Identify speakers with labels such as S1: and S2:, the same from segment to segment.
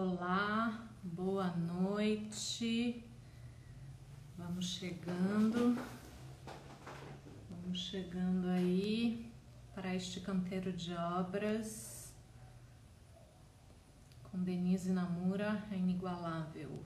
S1: Olá, boa noite. Vamos chegando, vamos chegando aí para este canteiro de obras com Denise Namura, é inigualável.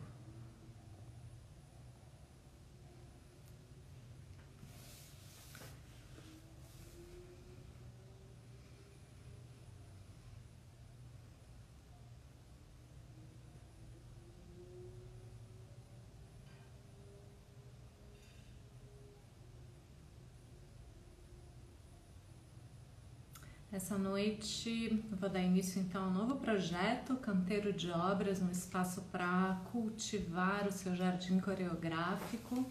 S1: Essa noite vou dar início então a um novo projeto, Canteiro de Obras, um espaço para cultivar o seu jardim coreográfico.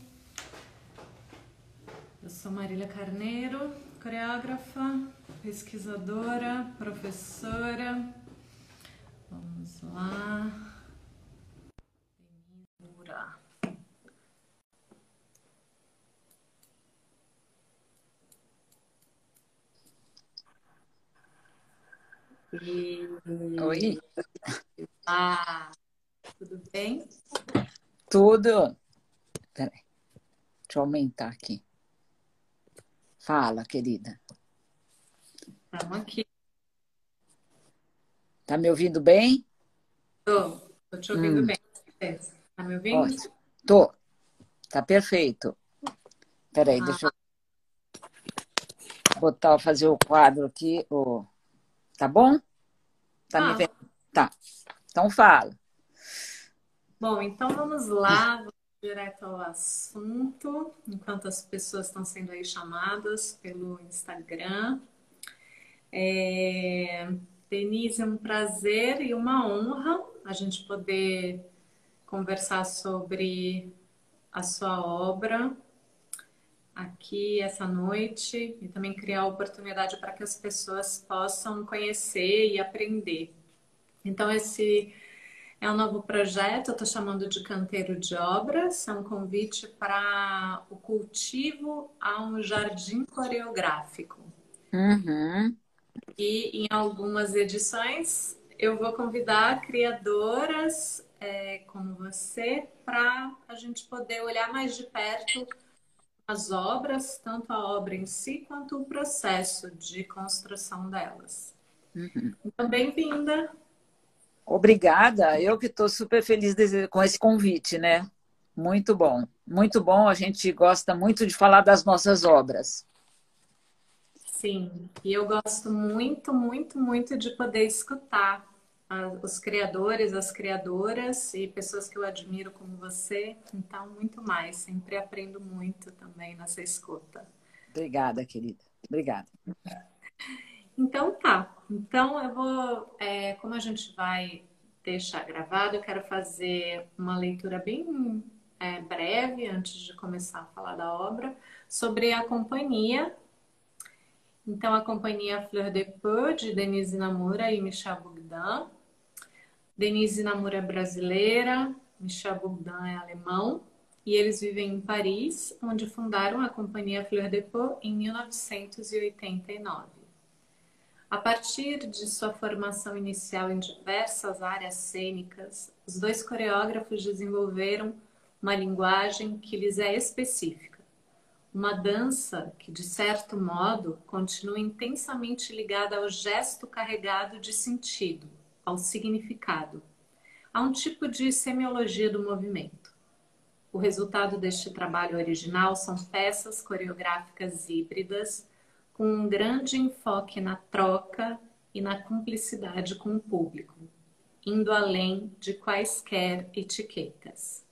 S1: Eu sou Marília Carneiro, coreógrafa, pesquisadora, professora. Vamos lá.
S2: E... Oi.
S1: Ah, tudo bem?
S2: Tudo. Peraí. Deixa eu aumentar aqui. Fala, querida.
S1: Estamos aqui.
S2: Tá me ouvindo bem?
S1: Tô. Tô te ouvindo hum. bem. Tá me ouvindo? Ótimo.
S2: Tô. Tá perfeito. Peraí, ah. deixa eu botar, fazer o quadro aqui. Oh. Tá bom? Tá ah. me vendo? Tá. Então fala.
S1: Bom, então vamos lá, vamos direto ao assunto, enquanto as pessoas estão sendo aí chamadas pelo Instagram. É... Denise, é um prazer e uma honra a gente poder conversar sobre a sua obra, aqui essa noite e também criar oportunidade para que as pessoas possam conhecer e aprender. Então, esse é um novo projeto, eu estou chamando de Canteiro de Obras, é um convite para o cultivo a um jardim coreográfico.
S2: Uhum.
S1: E em algumas edições eu vou convidar criadoras é, como você para a gente poder olhar mais de perto as obras, tanto a obra em si quanto o processo de construção delas. Uhum. Então, bem-vinda.
S2: Obrigada, eu que estou super feliz com esse convite, né? Muito bom, muito bom. A gente gosta muito de falar das nossas obras.
S1: Sim, e eu gosto muito, muito, muito de poder escutar os criadores, as criadoras e pessoas que eu admiro como você. Então, muito mais. Sempre aprendo muito também nessa escuta.
S2: Obrigada, querida. Obrigada.
S1: Então, tá. Então, eu vou. É, como a gente vai deixar gravado, eu quero fazer uma leitura bem é, breve, antes de começar a falar da obra, sobre a companhia. Então, a companhia Fleur de Peu, de Denise Namura e Michel Bogdan Denise Namura é brasileira, Michel Bourdin é alemão e eles vivem em Paris, onde fundaram a companhia Fleur de Peau em 1989. A partir de sua formação inicial em diversas áreas cênicas, os dois coreógrafos desenvolveram uma linguagem que lhes é específica. Uma dança que, de certo modo, continua intensamente ligada ao gesto carregado de sentido, ao significado. Há um tipo de semiologia do movimento. O resultado deste trabalho original são peças coreográficas híbridas com um grande enfoque na troca e na cumplicidade com o público, indo além de quaisquer etiquetas.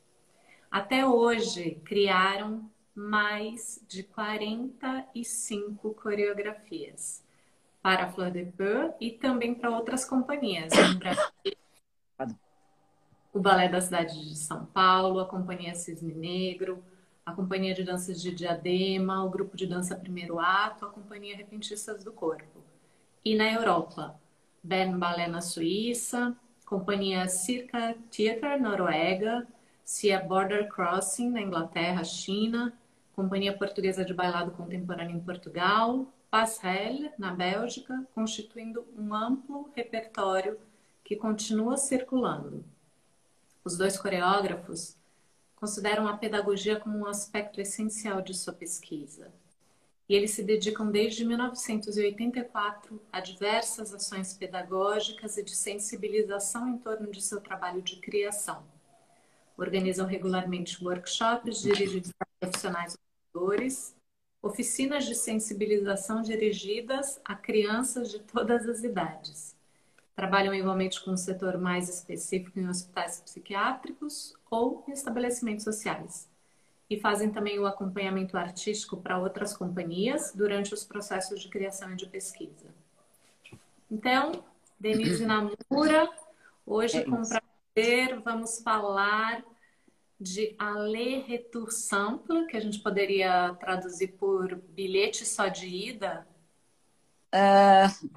S1: Até hoje, criaram mais de 45 coreografias para a Fleur de Peu e também para outras companhias. o Balé da Cidade de São Paulo, a Companhia Cisne Negro, a Companhia de Danças de Diadema, o Grupo de Dança Primeiro Ato, a Companhia Repentistas do Corpo. E na Europa, Bern Ballet na Suíça, Companhia Circa Theatre Noruega, Cia Border Crossing na Inglaterra, China, Companhia Portuguesa de Bailado Contemporâneo em Portugal, Passerelle, na Bélgica, constituindo um amplo repertório que continua circulando. Os dois coreógrafos consideram a pedagogia como um aspecto essencial de sua pesquisa. E eles se dedicam desde 1984 a diversas ações pedagógicas e de sensibilização em torno de seu trabalho de criação. Organizam regularmente workshops dirigidos a profissionais educadores, oficinas de sensibilização dirigidas a crianças de todas as idades. Trabalham igualmente com um setor mais específico em hospitais psiquiátricos ou em estabelecimentos sociais. E fazem também o acompanhamento artístico para outras companhias durante os processos de criação e de pesquisa. Então, Denise Namura, hoje é com prazer vamos falar de aller retour simple, que a gente poderia traduzir por bilhete só de ida.
S2: Uh,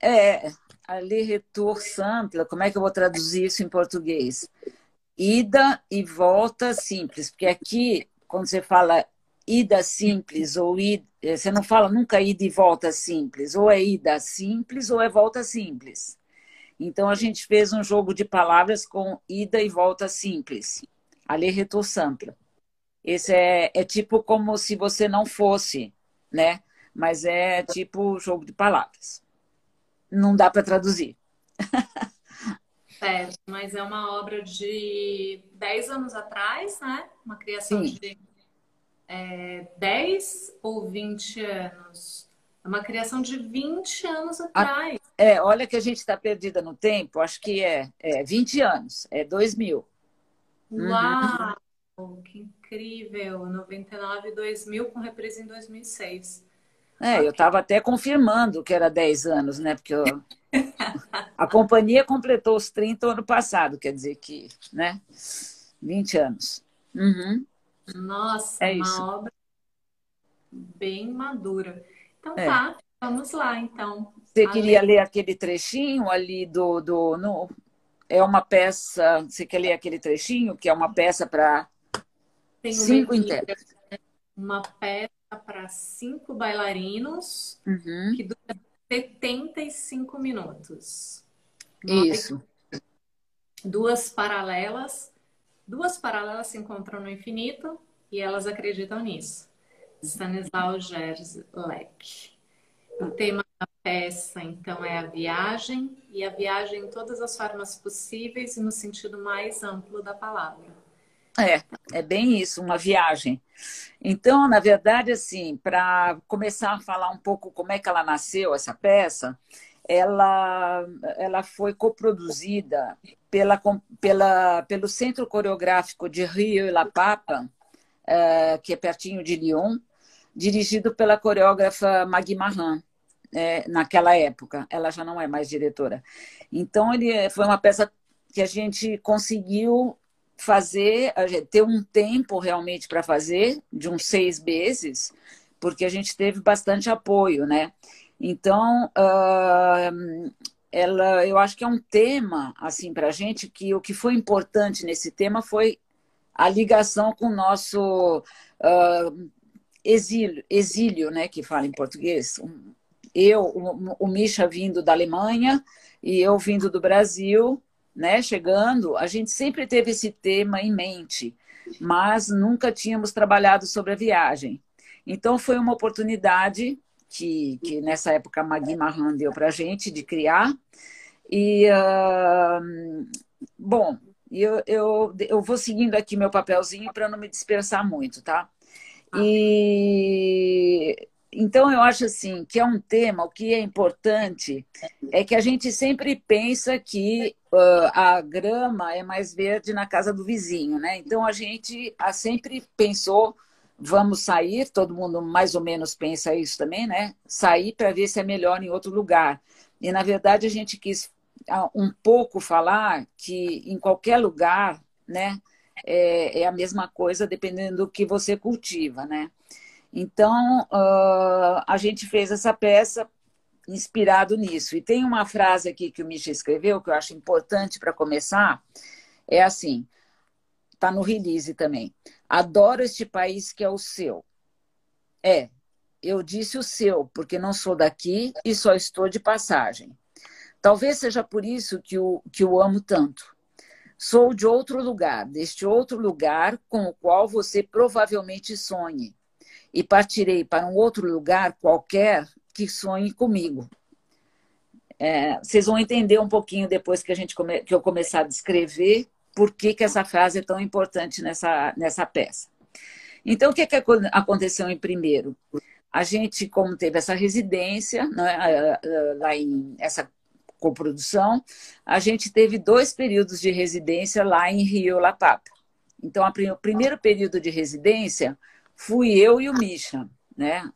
S2: é, ali retour simple, como é que eu vou traduzir isso em português? Ida e volta simples, porque aqui, quando você fala ida simples ou ida, eh, você não fala nunca ida e volta simples, ou é ida simples ou é volta simples. Então a gente fez um jogo de palavras com ida e volta simples, ali retour simple. Esse é, é tipo como se você não fosse, né? Mas é tipo jogo de palavras não dá para traduzir.
S1: Certo, mas é uma obra de 10 anos atrás, né? Uma criação Sim. de é, 10 ou 20 anos. É uma criação de 20 anos atrás.
S2: é, olha que a gente está perdida no tempo, acho que é, é 20 anos, é 2000.
S1: Uau, uhum. que incrível! 99 e 2000 com reprise em 2006.
S2: É, eu estava até confirmando que era 10 anos, né? Porque eu... a companhia completou os 30 ano passado, quer dizer que, né? 20 anos. Uhum.
S1: Nossa, é uma isso. obra bem madura. Então é. tá, vamos lá então.
S2: Você queria ler aquele trechinho ali do. do no, é uma peça. Você quer ler aquele trechinho, que é uma peça para cinco intérpretes?
S1: Uma peça para cinco bailarinos, uhum. que dura 75 minutos.
S2: Isso.
S1: Duas paralelas. Duas paralelas se encontram no infinito e elas acreditam nisso. Stanislau Gersleck. O tema da peça, então, é a viagem, e a viagem em todas as formas possíveis e no sentido mais amplo da palavra.
S2: É, é bem isso, uma viagem. Então, na verdade, assim, para começar a falar um pouco como é que ela nasceu, essa peça, ela, ela foi coproduzida pela, pela, pelo Centro Coreográfico de Rio e La Papa, é, que é pertinho de Lyon, dirigido pela coreógrafa Magui Marran, é, naquela época. Ela já não é mais diretora. Então, ele foi uma peça que a gente conseguiu fazer, ter um tempo realmente para fazer, de uns seis meses, porque a gente teve bastante apoio, né? Então, uh, ela, eu acho que é um tema, assim, para a gente, que o que foi importante nesse tema foi a ligação com o nosso uh, exílio, exílio, né, que fala em português. Eu, o, o Misha vindo da Alemanha e eu vindo do Brasil, né, chegando, a gente sempre teve esse tema em mente, mas nunca tínhamos trabalhado sobre a viagem. Então foi uma oportunidade que, que nessa época a Magui Marran deu para a gente de criar. E, uh, bom, eu, eu, eu vou seguindo aqui meu papelzinho para não me dispersar muito, tá? E então, eu acho assim que é um tema, o que é importante é que a gente sempre pensa que uh, a grama é mais verde na casa do vizinho, né? Então, a gente a sempre pensou, vamos sair, todo mundo mais ou menos pensa isso também, né? Sair para ver se é melhor em outro lugar. E, na verdade, a gente quis um pouco falar que em qualquer lugar, né? É, é a mesma coisa dependendo do que você cultiva, né? Então, uh, a gente fez essa peça inspirado nisso. E tem uma frase aqui que o Misha escreveu, que eu acho importante para começar, é assim, está no release também. Adoro este país que é o seu. É, eu disse o seu, porque não sou daqui e só estou de passagem. Talvez seja por isso que o, que o amo tanto. Sou de outro lugar, deste outro lugar com o qual você provavelmente sonhe, e partirei para um outro lugar qualquer que sonhe comigo. É, vocês vão entender um pouquinho depois que, a gente come, que eu começar a descrever por que, que essa frase é tão importante nessa, nessa peça. Então, o que, que aconteceu em primeiro? A gente, como teve essa residência, né, lá em essa coprodução, a gente teve dois períodos de residência lá em Rio La Papa. Então, o primeiro período de residência fui eu e o Misha, né?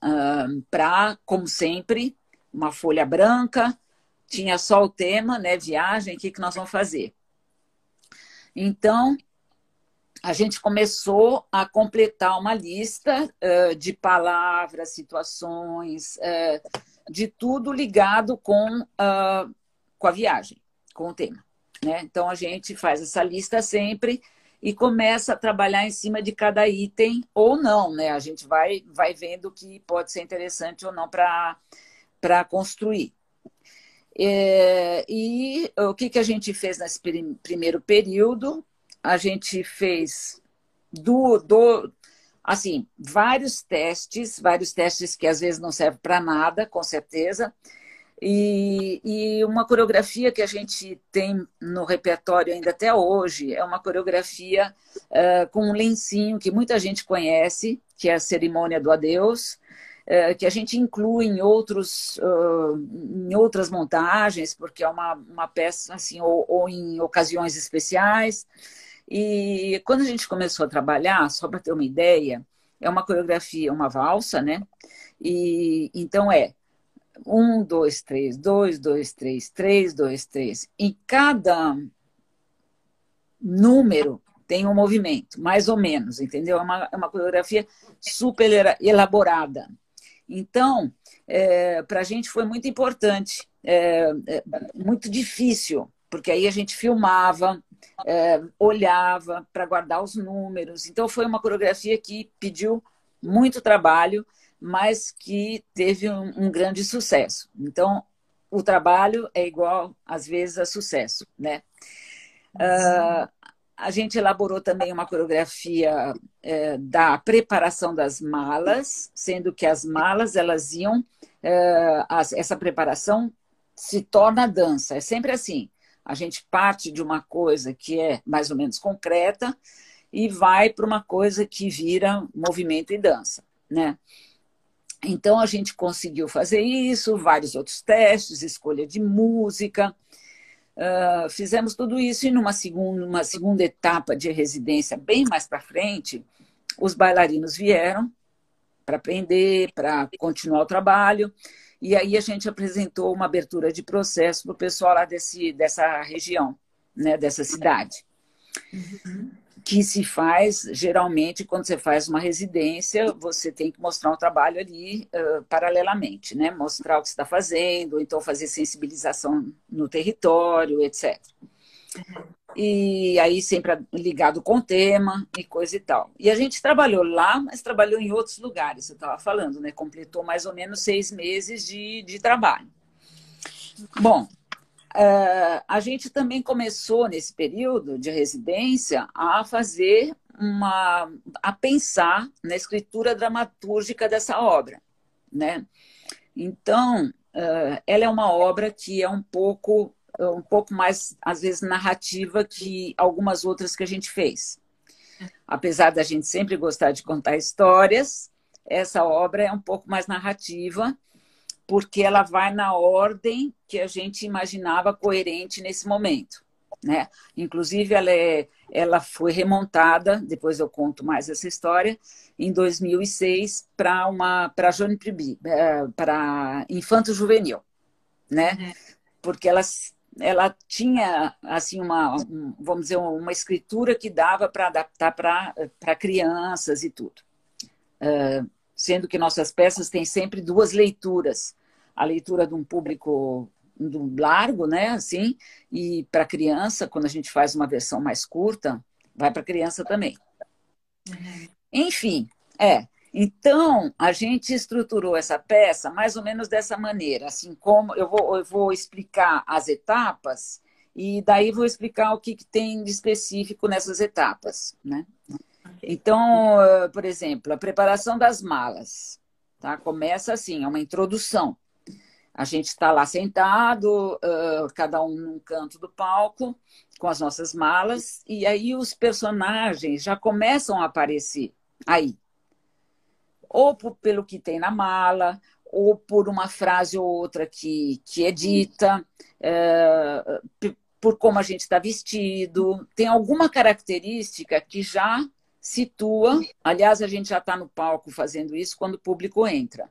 S2: Para, como sempre, uma folha branca, tinha só o tema, né? Viagem, o que, que nós vamos fazer? Então, a gente começou a completar uma lista uh, de palavras, situações, uh, de tudo ligado com, uh, com a viagem, com o tema. Né? Então, a gente faz essa lista sempre e começa a trabalhar em cima de cada item ou não. Né? A gente vai, vai vendo que pode ser interessante ou não para construir. É, e o que, que a gente fez nesse primeiro período? A gente fez do, do assim, vários testes, vários testes que às vezes não servem para nada, com certeza. E, e, uma coreografia que a gente tem no repertório ainda até hoje é uma coreografia uh, com um lencinho que muita gente conhece, que é a cerimônia do adeus, é, que a gente inclui em, outros, em outras montagens, porque é uma, uma peça assim, ou, ou em ocasiões especiais. E quando a gente começou a trabalhar, só para ter uma ideia, é uma coreografia, uma valsa, né? E então é um, dois, três, dois, dois, três, três, dois, três. Em cada número tem um movimento, mais ou menos, entendeu? É uma, é uma coreografia super elaborada. Então, é, para a gente foi muito importante, é, é, muito difícil, porque aí a gente filmava, é, olhava para guardar os números. Então, foi uma coreografia que pediu muito trabalho, mas que teve um, um grande sucesso. Então, o trabalho é igual, às vezes, a sucesso, né? Uh, a gente elaborou também uma coreografia é, da preparação das malas, sendo que as malas elas iam é, essa preparação se torna dança. É sempre assim. A gente parte de uma coisa que é mais ou menos concreta e vai para uma coisa que vira movimento e dança, né? Então a gente conseguiu fazer isso, vários outros testes, escolha de música. Uh, fizemos tudo isso e numa segunda, segunda etapa de residência, bem mais para frente, os bailarinos vieram para aprender, para continuar o trabalho. E aí a gente apresentou uma abertura de processo para o pessoal lá desse, dessa região, né, dessa cidade. Uhum que se faz geralmente quando você faz uma residência, você tem que mostrar um trabalho ali uh, paralelamente, né? Mostrar o que está fazendo, ou então fazer sensibilização no território, etc. E aí sempre ligado com o tema e coisa e tal. E a gente trabalhou lá, mas trabalhou em outros lugares, eu estava falando, né? Completou mais ou menos seis meses de, de trabalho. Bom, Uh, a gente também começou nesse período de residência a fazer uma a pensar na escritura dramatúrgica dessa obra, né? Então, uh, ela é uma obra que é um pouco um pouco mais às vezes narrativa que algumas outras que a gente fez. Apesar da gente sempre gostar de contar histórias, essa obra é um pouco mais narrativa porque ela vai na ordem que a gente imaginava coerente nesse momento. Né? Inclusive, ela, é, ela foi remontada, depois eu conto mais essa história, em 2006 para uma para Johnny Pribi, é, para Infanto Juvenil, né? Uhum. Porque ela, ela tinha assim uma vamos dizer uma escritura que dava para adaptar para crianças e tudo. Uh, sendo que nossas peças têm sempre duas leituras. A leitura de um público do largo, né, assim, e para criança, quando a gente faz uma versão mais curta, vai para criança também. Uhum. Enfim, é. Então, a gente estruturou essa peça mais ou menos dessa maneira, assim como eu vou, eu vou explicar as etapas e daí vou explicar o que, que tem de específico nessas etapas, né? Então, por exemplo, a preparação das malas, tá? Começa assim, é uma introdução. A gente está lá sentado, uh, cada um num canto do palco, com as nossas malas, e aí os personagens já começam a aparecer aí. Ou pelo que tem na mala, ou por uma frase ou outra que, que é dita, uh, por como a gente está vestido. Tem alguma característica que já situa. Aliás, a gente já está no palco fazendo isso quando o público entra.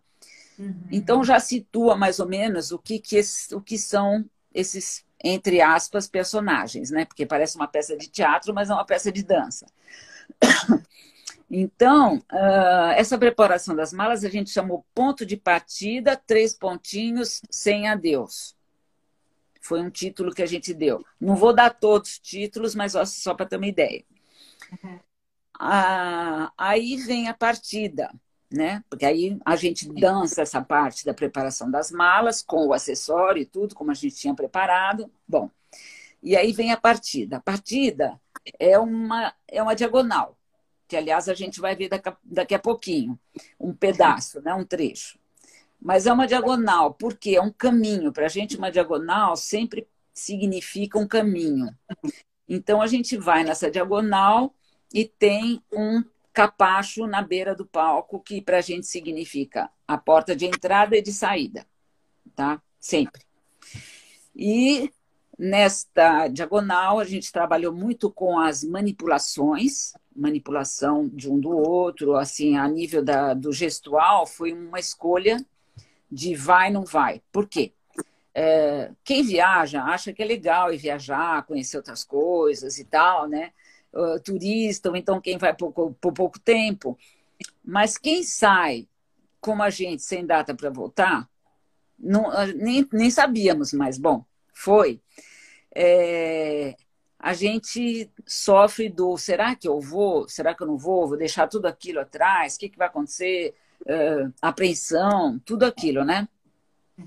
S2: Uhum. Então já situa mais ou menos o que, que, o que são esses, entre aspas, personagens, né? Porque parece uma peça de teatro, mas é uma peça de dança. Então, uh, essa preparação das malas a gente chamou ponto de partida, três pontinhos, sem adeus. Foi um título que a gente deu. Não vou dar todos os títulos, mas só para ter uma ideia. Uhum. Aí vem a partida né? Porque aí a gente dança essa parte da preparação das malas com o acessório e tudo, como a gente tinha preparado. Bom, e aí vem a partida. A partida é uma, é uma diagonal, que aliás a gente vai ver daqui a, daqui a pouquinho, um pedaço, né? um trecho. Mas é uma diagonal, porque é um caminho. Para a gente, uma diagonal sempre significa um caminho. Então a gente vai nessa diagonal e tem um capacho na beira do palco, que para a gente significa a porta de entrada e de saída, tá? Sempre. E nesta diagonal, a gente trabalhou muito com as manipulações, manipulação de um do outro, assim, a nível da, do gestual, foi uma escolha de vai, não vai. Por quê? É, quem viaja acha que é legal ir viajar, conhecer outras coisas e tal, né? Uh, turista, ou então quem vai por, por pouco tempo. Mas quem sai, como a gente, sem data para voltar, não, nem, nem sabíamos, mas bom, foi. É, a gente sofre do será que eu vou? Será que eu não vou? Vou deixar tudo aquilo atrás? O que, que vai acontecer? Uh, apreensão, tudo aquilo, né? Uhum.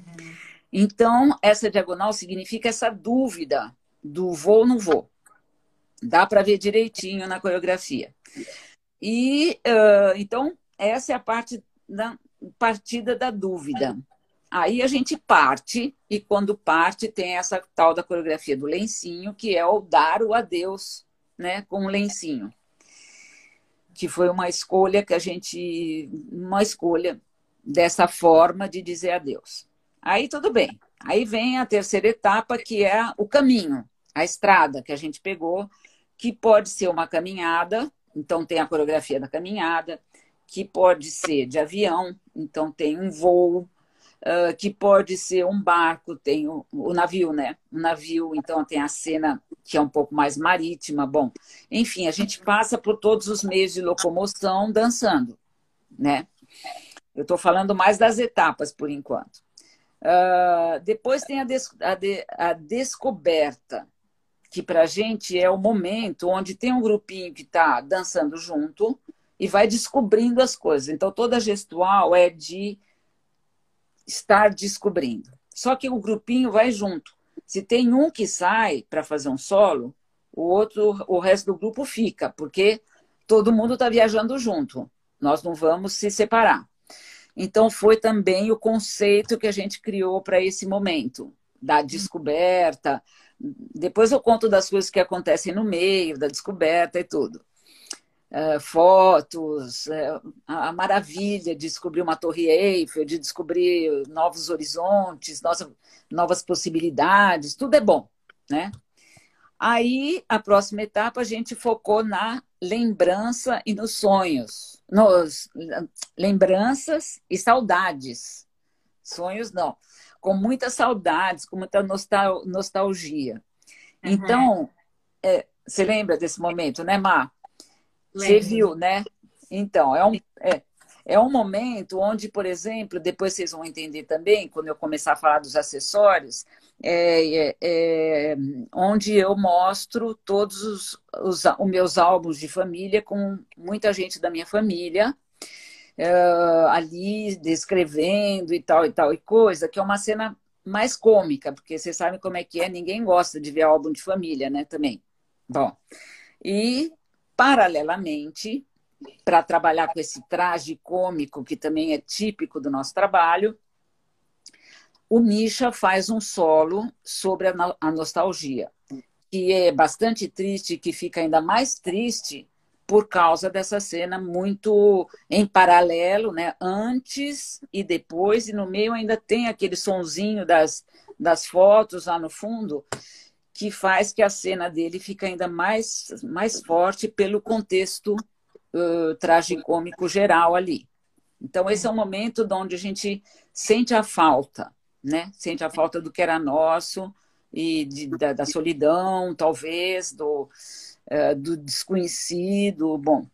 S2: Então, essa diagonal significa essa dúvida do vou ou não vou. Dá para ver direitinho na coreografia. E uh, então essa é a parte da partida da dúvida. Aí a gente parte e quando parte tem essa tal da coreografia do lencinho, que é o dar o adeus, né, com o lencinho. Que foi uma escolha que a gente uma escolha dessa forma de dizer adeus. Aí tudo bem. Aí vem a terceira etapa, que é o caminho, a estrada que a gente pegou que pode ser uma caminhada, então tem a coreografia da caminhada, que pode ser de avião, então tem um voo, uh, que pode ser um barco, tem o, o, navio, né? O navio, então tem a cena que é um pouco mais marítima. Bom, enfim, a gente passa por todos os meios de locomoção dançando, né? Eu estou falando mais das etapas por enquanto. Uh, depois tem a, des a, de a descoberta, que para a gente é o momento onde tem um grupinho que está dançando junto e vai descobrindo as coisas. Então, toda gestual é de estar descobrindo. Só que o grupinho vai junto. Se tem um que sai para fazer um solo, o outro, o resto do grupo fica, porque todo mundo está viajando junto. Nós não vamos se separar. Então, foi também o conceito que a gente criou para esse momento da descoberta, depois eu conto das coisas que acontecem no meio, da descoberta e tudo. É, fotos, é, a maravilha de descobrir uma Torre Eiffel, de descobrir novos horizontes, novas, novas possibilidades, tudo é bom, né? Aí, a próxima etapa, a gente focou na lembrança e nos sonhos. Nos lembranças e saudades. Sonhos não com muitas saudades, com muita nostal nostalgia. Uhum. Então, é, você lembra desse momento, né, Mar? Você viu, né? Então, é um, é, é um momento onde, por exemplo, depois vocês vão entender também, quando eu começar a falar dos acessórios, é, é, é onde eu mostro todos os, os, os, meus álbuns de família com muita gente da minha família, uh, ali descrevendo e tal e tal e coisa, que é uma cena mais cômica, porque vocês sabem como é que é, ninguém gosta de ver álbum de família, né, também. Bom, e paralelamente, para trabalhar com esse traje cômico, que também é típico do nosso trabalho, o Misha faz um solo sobre a nostalgia, que é bastante triste, que fica ainda mais triste por causa dessa cena muito em paralelo, né? Antes e depois, e no meio ainda tem aquele sonzinho das, das fotos lá no fundo, que faz que a cena dele fique ainda mais, mais forte pelo contexto uh, tragicômico geral ali. Então, esse é o momento onde a gente sente a falta, né? Sente a falta do que era nosso e de, da, da solidão, talvez, do, é, do desconhecido. Bom,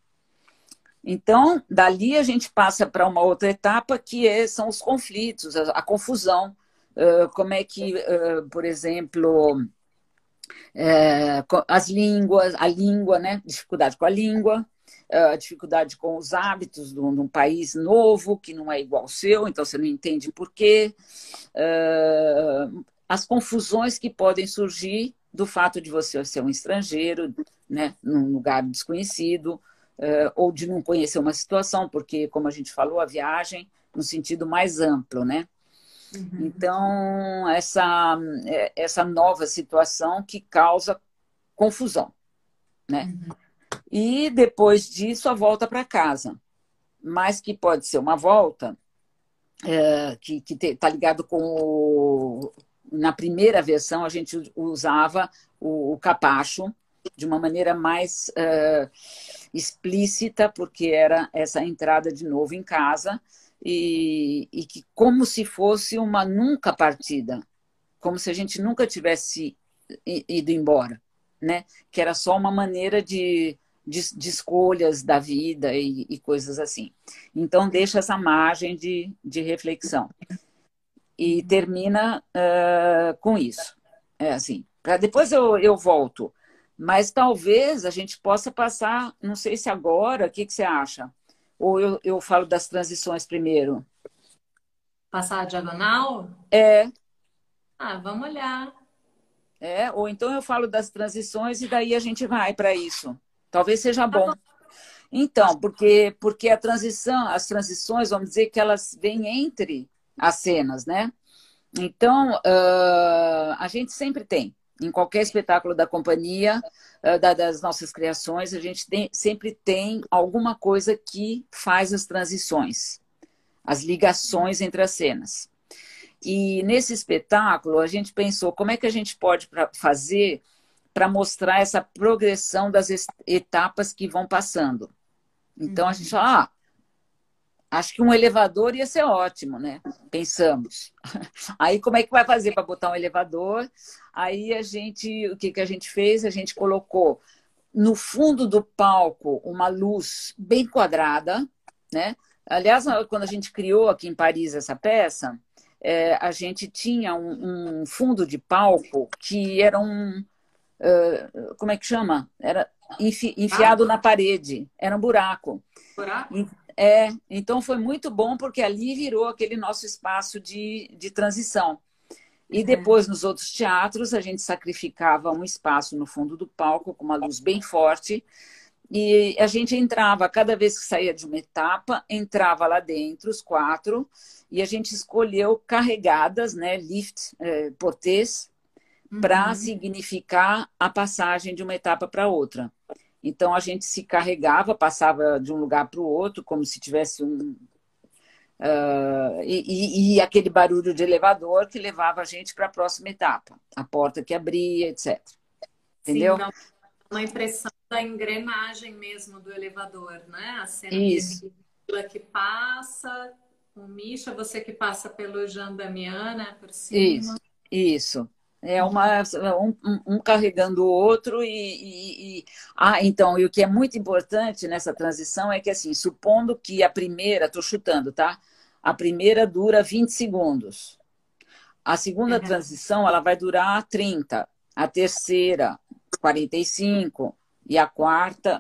S2: então, dali a gente passa para uma outra etapa que é, são os conflitos, a, a confusão. Uh, como é que, uh, por exemplo, uh, as línguas, a língua, né? Dificuldade com a língua, dificuldade com os hábitos de um, de um, país novo, que não é igual ao seu, então você não entende por quê. as confusões que podem surgir do fato de você ser um estrangeiro, né, num lugar desconhecido, uh, ou de não conhecer uma situação, porque, como a gente falou, a viagem no sentido mais amplo, né? Uhum. Então, essa, é, essa nova situação que causa confusão, né? Uhum. E depois disso, a volta para casa. Mas que pode ser uma volta é, que está ligado com o, na primeira versão a gente usava o, o capacho de uma maneira mais uh, explícita, porque era essa entrada de novo em casa, e, e, que como se fosse uma nunca partida, como se a gente nunca tivesse ido embora, né? Que era só uma maneira de, de, de escolhas da vida e, e, coisas assim. Então deixa essa margem de, de reflexão e termina uh, com isso. É assim. Pra depois eu, eu volto. Mas talvez a gente possa passar, não sei se agora, o que, que você acha? Ou eu, eu falo das transições primeiro?
S1: Passar a diagonal?
S2: É.
S1: Ah, vamos olhar.
S2: É, ou então eu falo das transições e daí a gente vai para isso. Talvez seja tá bom. Então, porque, porque a transição, as transições, vamos dizer que elas vêm entre as cenas, né? Então, uh, a gente sempre tem, em qualquer espetáculo da companhia, uh, da, das nossas criações, a gente tem, sempre tem alguma coisa que faz as transições, as ligações entre as cenas. E nesse espetáculo, a gente pensou como é que a gente pode pra, fazer para mostrar essa progressão das etapas que vão passando. Então, a gente fala, ah, Acho que um elevador ia ser ótimo, né? Pensamos. Aí como é que vai fazer para botar um elevador? Aí a gente, o que, que a gente fez? A gente colocou no fundo do palco uma luz bem quadrada, né? Aliás, quando a gente criou aqui em Paris essa peça, é, a gente tinha um, um, fundo de palco que era um. Uh, como é que chama? Era enfi, enfiado na parede, era um buraco.
S1: Buraco?
S2: É, então foi muito bom porque ali virou aquele nosso espaço de, de transição. E uhum. depois, nos outros teatros, a gente sacrificava um espaço no fundo do palco com uma luz bem forte. E a gente entrava, cada vez que saía de uma etapa, entrava lá dentro, os quatro, e a gente escolheu carregadas, né, lift, eh, portês, uhum. para significar a passagem de uma etapa para outra. Então a gente se carregava, passava de um lugar para o outro, como se tivesse um. Uh, e, e, aquele barulho de elevador que levava a gente para a próxima etapa, a porta que abria, etc. Entendeu? Sim,
S1: uma impressão da engrenagem mesmo do elevador, né? A cena
S2: Isso.
S1: que passa, o Misha, você que passa pelo Jean Damian, né? Por cima.
S2: Isso, isso. É uma, um, um carregando o outro e, e, e, Ah, então, e o que é muito importante nessa transição é que, assim, supondo que a primeira, estou chutando, tá? A primeira dura 20 segundos. A segunda uhum. transição, ela vai durar 30. A terceira, 45. E a quarta,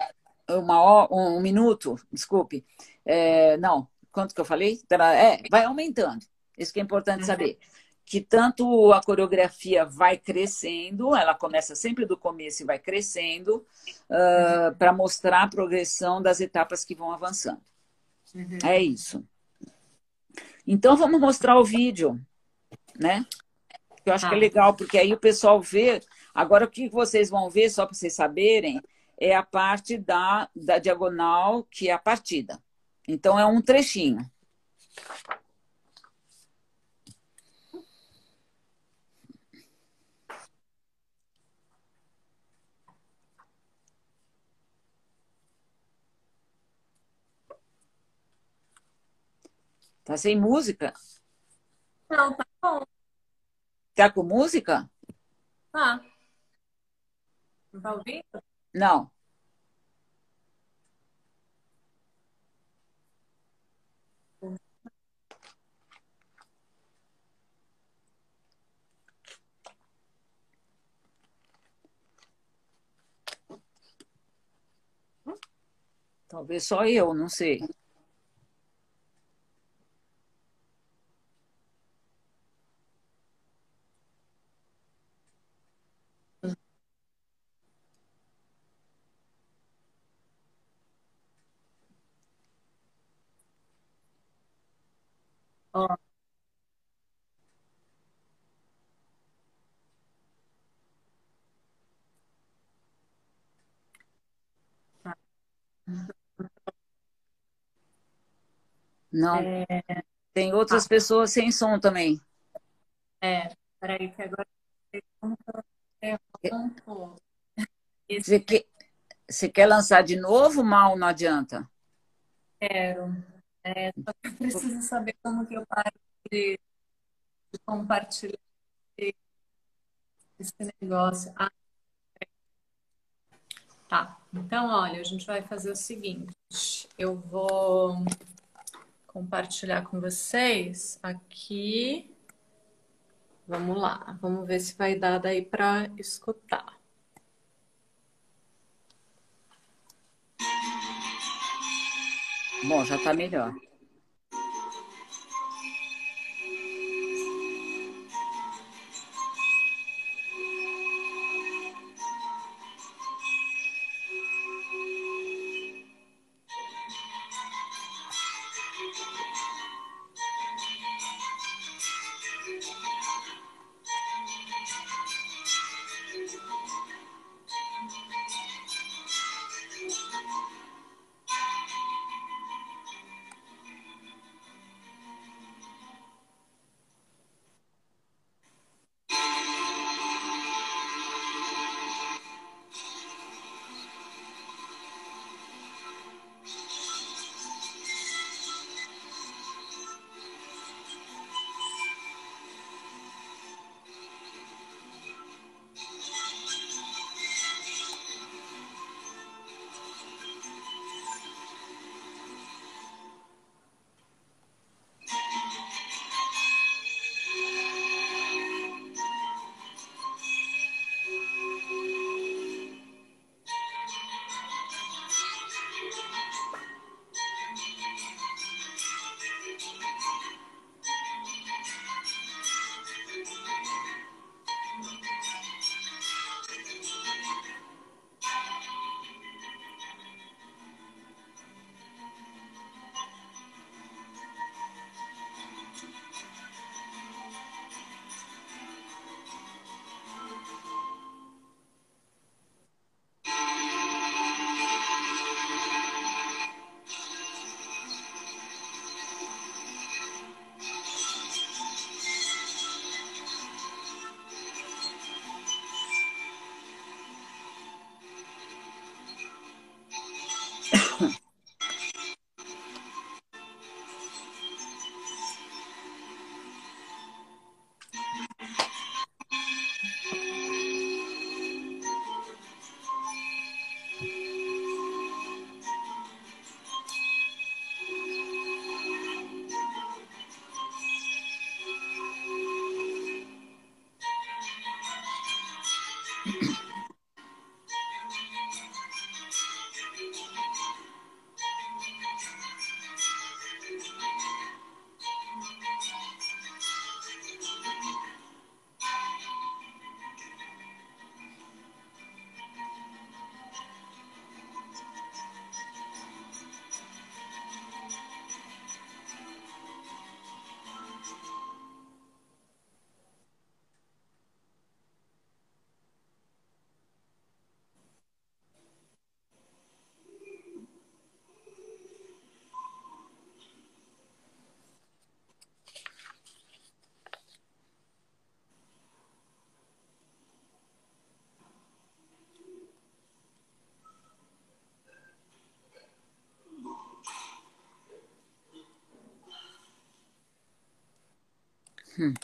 S2: uma, um minuto, desculpe. É, não, quanto que eu falei? É, vai aumentando. Isso que é importante uhum. saber. Que tanto a coreografia vai crescendo, ela começa sempre do começo e vai crescendo, uh, uhum. para mostrar a progressão das etapas que vão avançando. Uhum. É isso. Então vamos mostrar o vídeo, né? Eu acho ah. que é tá. legal, porque aí o pessoal vê. Agora, o que vocês vão ver, só para vocês saberem, é a parte da, da diagonal, que é a partida. Então, é um trechinho. Tá sem música?
S1: Não, tá bom.
S2: Tá com música?
S1: Tá. Não tá ouvindo?
S2: Não. Talvez só eu, não sei. Ó, tá. Não. É, Tem outras pessoas sem som também.
S1: é, peraí, que agora como que eu
S2: Você quer, você quer lançar de novo, mal? Não adianta.
S1: quero. É, só que eu preciso saber como que eu paro de, de compartilhar esse negócio. Ah, tá. Então, olha, a gente vai fazer o seguinte. Eu vou compartilhar com vocês aqui. Vamos lá, vamos ver se vai dar daí para escutar.
S2: Bom, já está melhor. Hum.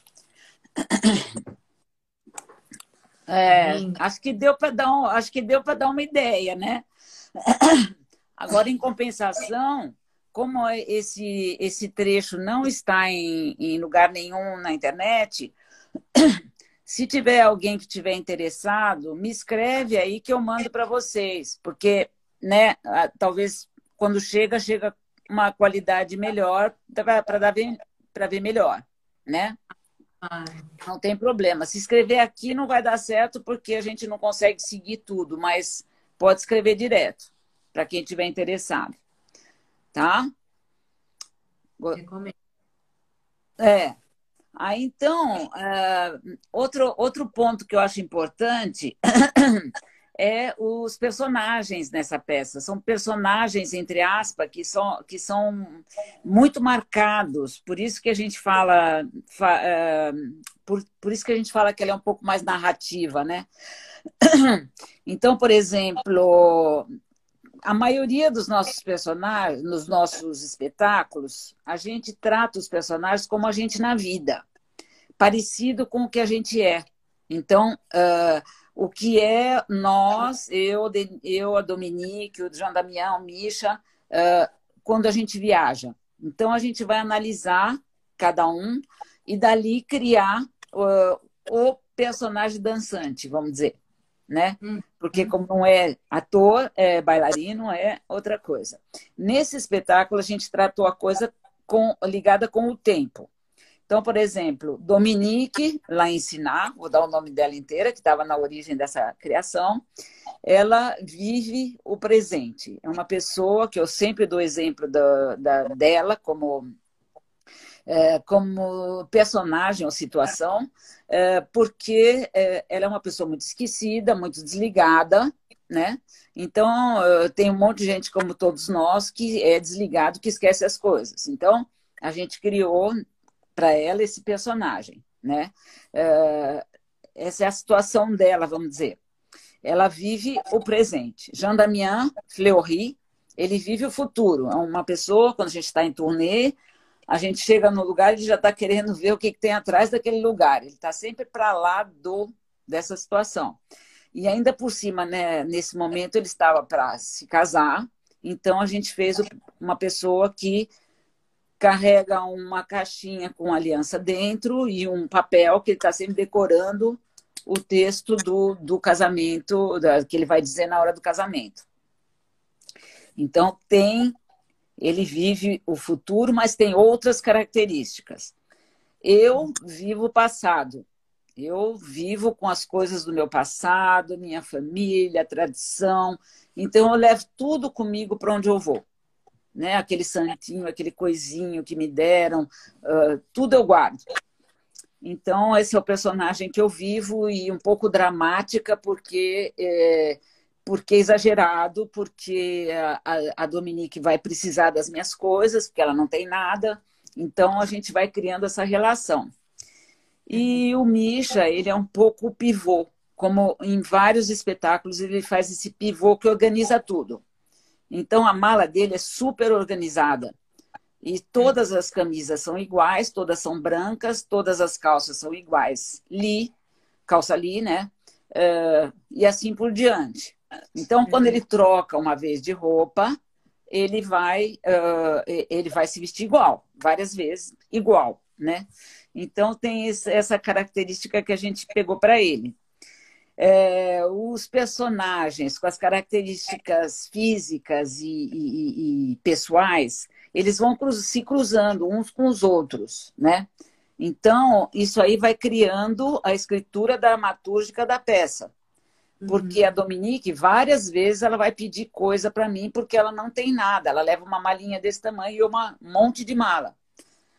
S2: É, acho que deu para dar um, acho que deu para dar uma ideia, né? Agora, em compensação, como esse esse trecho não está em, em lugar nenhum na internet, se tiver alguém que tiver interessado, me escreve aí que eu mando para vocês, porque, né? Talvez quando chega chega uma qualidade melhor para dar para ver melhor, né? Não tem problema. Se escrever aqui não vai dar certo porque a gente não consegue seguir tudo, mas pode escrever direto para quem tiver interessado. Tá?
S1: Recomendo.
S2: É. Aí, então, uh, outro, outro ponto que eu acho importante é os personagens nessa peça. São personagens, entre aspas, que são, que são muito marcados. Por isso que a gente fala. Fa, uh, por, por isso que a gente fala que ela é um pouco mais narrativa, né? Então, por exemplo, a maioria dos nossos personagens, nos nossos espetáculos, a gente trata os personagens como a gente na vida, parecido com o que a gente é. Então, uh, o que é nós, eu, eu a Dominique, o João Damião, o Misha, quando a gente viaja. Então, a gente vai analisar cada um e dali criar o personagem dançante, vamos dizer. Né? Hum. Porque como não é ator, é bailarino, é outra coisa. Nesse espetáculo, a gente tratou a coisa com, ligada com o tempo. Então, por exemplo, Dominique, lá em Siná, vou dar o nome dela inteira, que estava na origem dessa criação, ela vive o presente. É uma pessoa que eu sempre dou exemplo da, da dela como, é, como personagem ou situação, é, porque é, ela é uma pessoa muito esquecida, muito desligada, né? Então, tem um monte de gente, como todos nós, que é desligado, que esquece as coisas. Então, a gente criou para ela esse personagem, né? Uh, essa é a situação dela, vamos dizer. Ela vive o presente. Jean Damian Fleury, ele vive o futuro. É uma pessoa, quando a gente está em turnê, a gente chega no lugar e já está querendo ver o que, que, tem atrás daquele lugar. Ele está sempre para lá do dessa situação. E ainda por cima, né, nesse momento, ele estava para se casar. Então, a gente fez uma pessoa que carrega uma caixinha com aliança dentro e um papel que ele está sempre decorando o texto do, do casamento, da, que ele vai dizer na hora do casamento. Então, tem, ele vive o futuro, mas tem outras características. Eu vivo o passado. Eu vivo com as coisas do meu passado, minha família, tradição. Então, eu levo tudo comigo para onde eu vou né? Aquele santinho, aquele coisinho que me deram, uh, tudo eu guardo. Então, esse é o personagem que eu vivo e um pouco dramática, porque é, porque exagerado, porque a, a Dominique vai precisar das minhas coisas, porque ela não tem nada. Então, a gente vai criando essa relação. E o Misha, ele é um pouco pivô, como em vários espetáculos ele faz esse pivô que organiza tudo. Então a mala dele é super organizada. E todas as camisas são iguais, todas são brancas, todas as calças são iguais. Li, calça li, né? Uh, e assim por diante. Então, quando ele troca uma vez de roupa, ele vai, uh, ele vai se vestir igual, várias vezes, igual, né? Então, tem essa característica que a gente pegou para ele é, os personagens com as características físicas e, e, e pessoais, eles vão cruz, se cruzando uns com os outros, né? Então, isso aí vai criando a escritura dramatúrgica da peça. Porque uhum. a Dominique, várias vezes, ela vai pedir coisa para mim porque ela não tem nada. Ela leva uma malinha desse tamanho e uma, um monte de mala.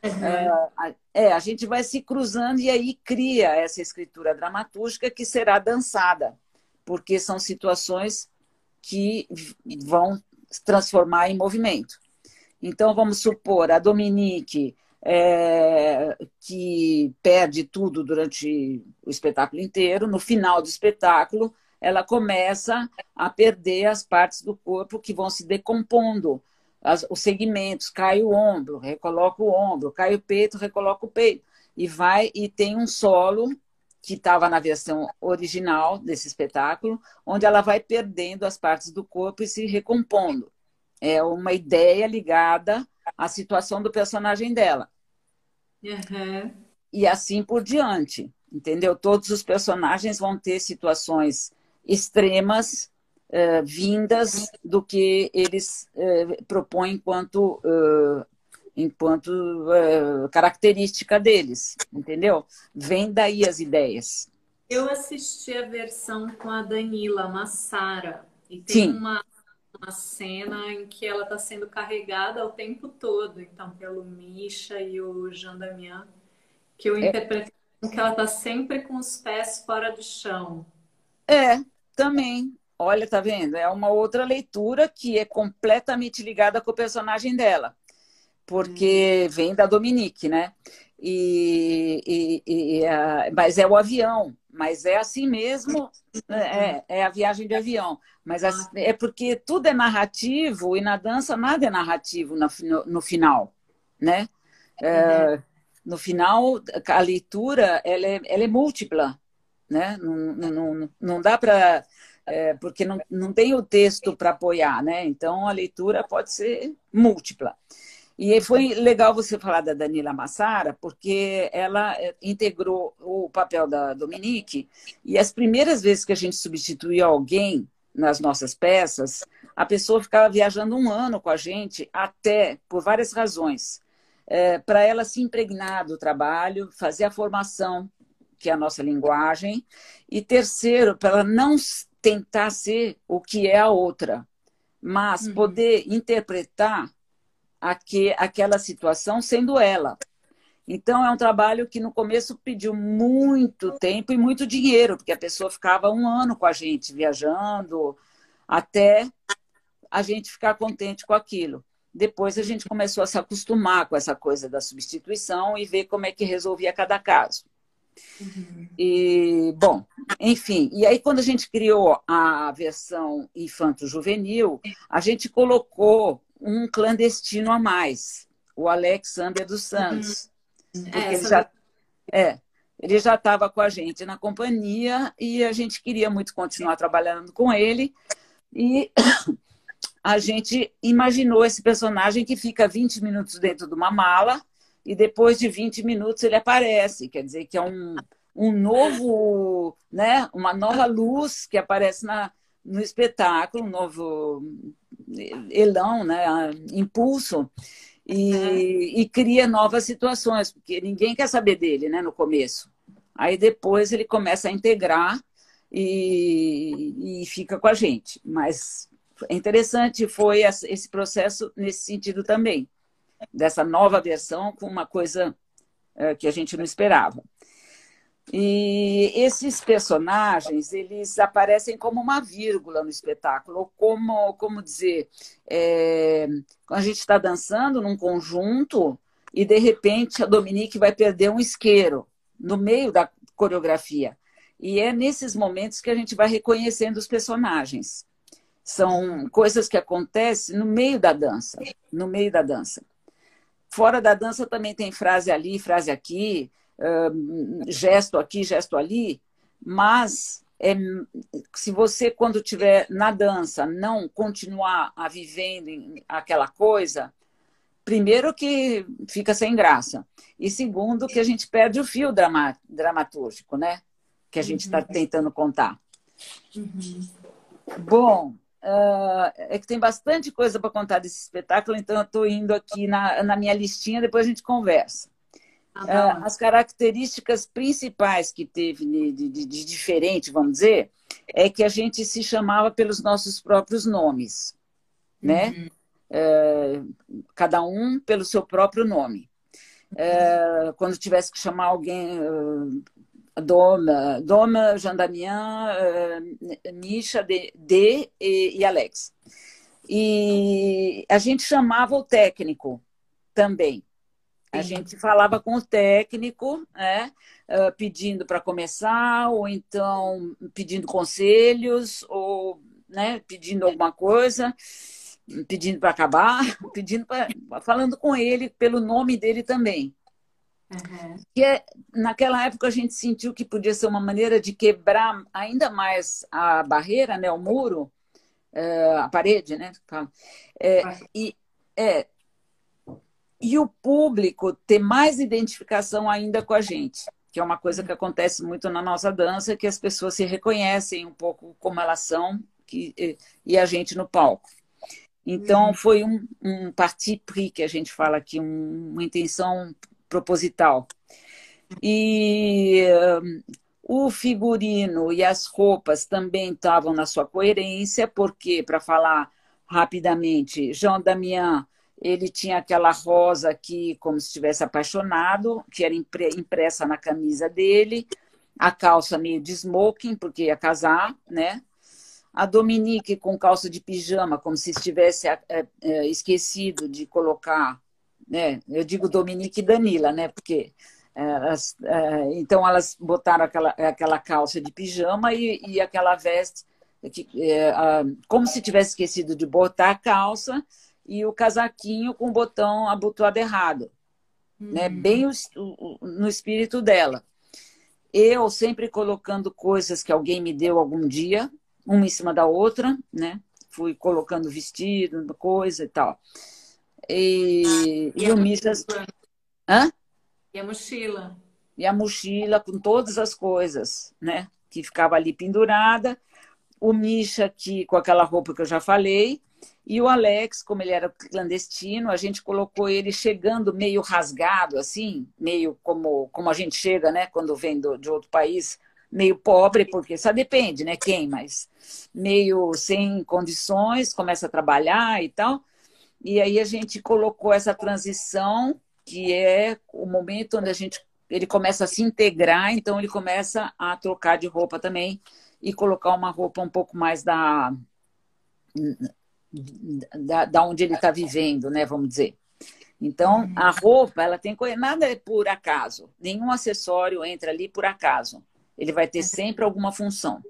S2: Uhum. É, a gente vai se cruzando e aí cria essa escritura dramatúrgica que será dançada, porque são situações que vão se transformar em movimento. Então, vamos supor, a Dominique, é, que perde tudo durante o espetáculo inteiro, no final do espetáculo, ela começa a perder as partes do corpo que vão se decompondo as, os segmentos, cai o ombro, recoloca o ombro, cai o peito, recoloca o peito. e vai e tem um solo que estava na versão original desse espetáculo, onde ela vai perdendo as partes do corpo e se recompondo. É uma ideia ligada à situação do personagem dela.
S1: Uhum.
S2: E assim por diante, entendeu? Todos os personagens vão ter situações extremas uh, vindas do que eles uh, propõem enquanto uh, enquanto característica deles, entendeu? Vem daí as ideias.
S1: Eu assisti a versão com a Danila Massara e tem Sim. uma, uma cena em que ela está sendo carregada o tempo todo, então pelo Misha e o Jean Damian, que eu é. interpretei que ela está sempre com os pés fora do chão.
S2: É, também. Olha, tá vendo? É uma outra leitura que é completamente ligada com o personagem dela porque uhum. vem da Dominique, né? E, e, e a, mas é o avião, mas é assim mesmo, é, é a viagem de avião. Mas é porque tudo é narrativo e na dança nada é narrativo no, no, no final, né? É, uhum. no final, a leitura ela é, ela é múltipla, né? Não, não, não dá para. É, porque não, não tem o texto para apoiar, né? Então a leitura pode ser múltipla. E foi legal você falar da Danila Massara, porque ela eh, integrou o papel da Dominique, e as primeiras vezes que a gente substituía alguém nas nossas peças, a pessoa ficava viajando um ano com a gente, até, por várias razões. É, para ela se impregnar do trabalho, fazer a formação, que é a nossa linguagem, e terceiro, para ela não tentar ser o que é a outra, mas uhum. poder interpretar aqui, aquela situação sendo ela. Então, é um trabalho que no começo pediu muito tempo e muito dinheiro, porque a pessoa ficava um ano com a gente, viajando, até a gente ficar contente com aquilo. Depois a gente começou a se acostumar com essa coisa da substituição e ver como é que resolvia cada caso. Uhum. E, bom, enfim, e aí quando a gente criou a versão infanto-juvenil, a gente colocou um clandestino a mais, o Alexander dos Santos. Uhum. Porque é, ele já, é, ele já estava com a gente na companhia e a gente queria muito continuar trabalhando com ele. E a gente imaginou esse personagem que fica 20 minutos dentro de uma mala e depois de 20 minutos ele aparece. Quer dizer que é um, um novo, né, uma nova luz que aparece na, no espetáculo, um novo elão, né, impulso, e, é. e, cria novas situações, porque ninguém quer saber dele né, no começo. Aí depois ele começa a integrar e, e fica com a gente. Mas interessante foi esse processo nesse sentido também, dessa nova versão com uma coisa é, que a gente não esperava. E esses personagens, eles aparecem como uma vírgula no espetáculo, ou como, como dizer, é, a gente está dançando num conjunto e, de repente, a Dominique vai perder um isqueiro no meio da coreografia. E é nesses momentos que a gente vai reconhecendo os personagens. São coisas que acontecem no meio da dança, no meio da dança. Fora da dança também tem frase ali, frase aqui, gesto aqui, gesto ali, mas é, se você, quando estiver na dança, não continuar a vivendo aquela coisa, primeiro que fica sem graça, e segundo que a gente perde o fio drama, dramatúrgico, né? Que a gente está uhum. tentando contar. Uhum. Bom, uh, é que tem bastante coisa para contar desse espetáculo, então eu estou indo aqui na, na minha listinha, depois a gente conversa. Ah, as características principais que teve de, de, de, diferente, vamos dizer, é que a gente se chamava pelos nossos próprios nomes, né? Uhum. É, cada um pelo seu próprio nome. Quando tivesse que chamar alguém, Doma, Doma, Jean Damian, uh, Misha, de, de e, e Alex. E a gente chamava o técnico também. A gente falava com o técnico, né, pedindo para começar, ou então pedindo conselhos, ou né, pedindo alguma coisa, pedindo para acabar, pedindo pra, falando com ele pelo nome dele também. Uhum. Que é, naquela época a gente sentiu que podia ser uma maneira de quebrar ainda mais a barreira, né, o muro, é, a parede, né? É, e, é, e o público ter mais identificação ainda com a gente, que é uma coisa que acontece muito na nossa dança, que as pessoas se reconhecem um pouco como elas são que, e a gente no palco. Então, uhum. foi um, um parti pris que a gente fala aqui, um, uma intenção proposital. E o figurino e as roupas também estavam na sua coerência, porque, para falar rapidamente, João Damião, ele tinha aquela rosa aqui, como se estivesse apaixonado, que era impressa na camisa dele, a calça meio de smoking, porque ia casar, né? A Dominique com calça de pijama, como se estivesse é, é, esquecido de colocar né? Eu digo Dominique e Danila, né? Porque é, elas, é, então elas botaram aquela, aquela calça de pijama e, e aquela veste que, é, como se tivesse esquecido de botar a calça e o casaquinho com o botão abotoado errado, uhum. né? Bem o, o, no espírito dela. Eu sempre colocando coisas que alguém me deu algum dia, uma em cima da outra, né? Fui colocando vestido, coisa e tal. E, e, e o Misha.
S1: Hã? E a mochila.
S2: E a mochila com todas as coisas, né? Que ficava ali pendurada. O Misha aqui com aquela roupa que eu já falei. E o Alex, como ele era clandestino, a gente colocou ele chegando meio rasgado, assim, meio como, como a gente chega, né? Quando vem do, de outro país, meio pobre, porque só depende, né? Quem, mas meio sem condições, começa a trabalhar e tal. E aí a gente colocou essa transição, que é o momento onde a gente ele começa a se integrar, então ele começa a trocar de roupa também e colocar uma roupa um pouco mais da da, da onde ele está vivendo, né? Vamos dizer. Então a roupa ela tem nada é por acaso, nenhum acessório entra ali por acaso. Ele vai ter sempre alguma função.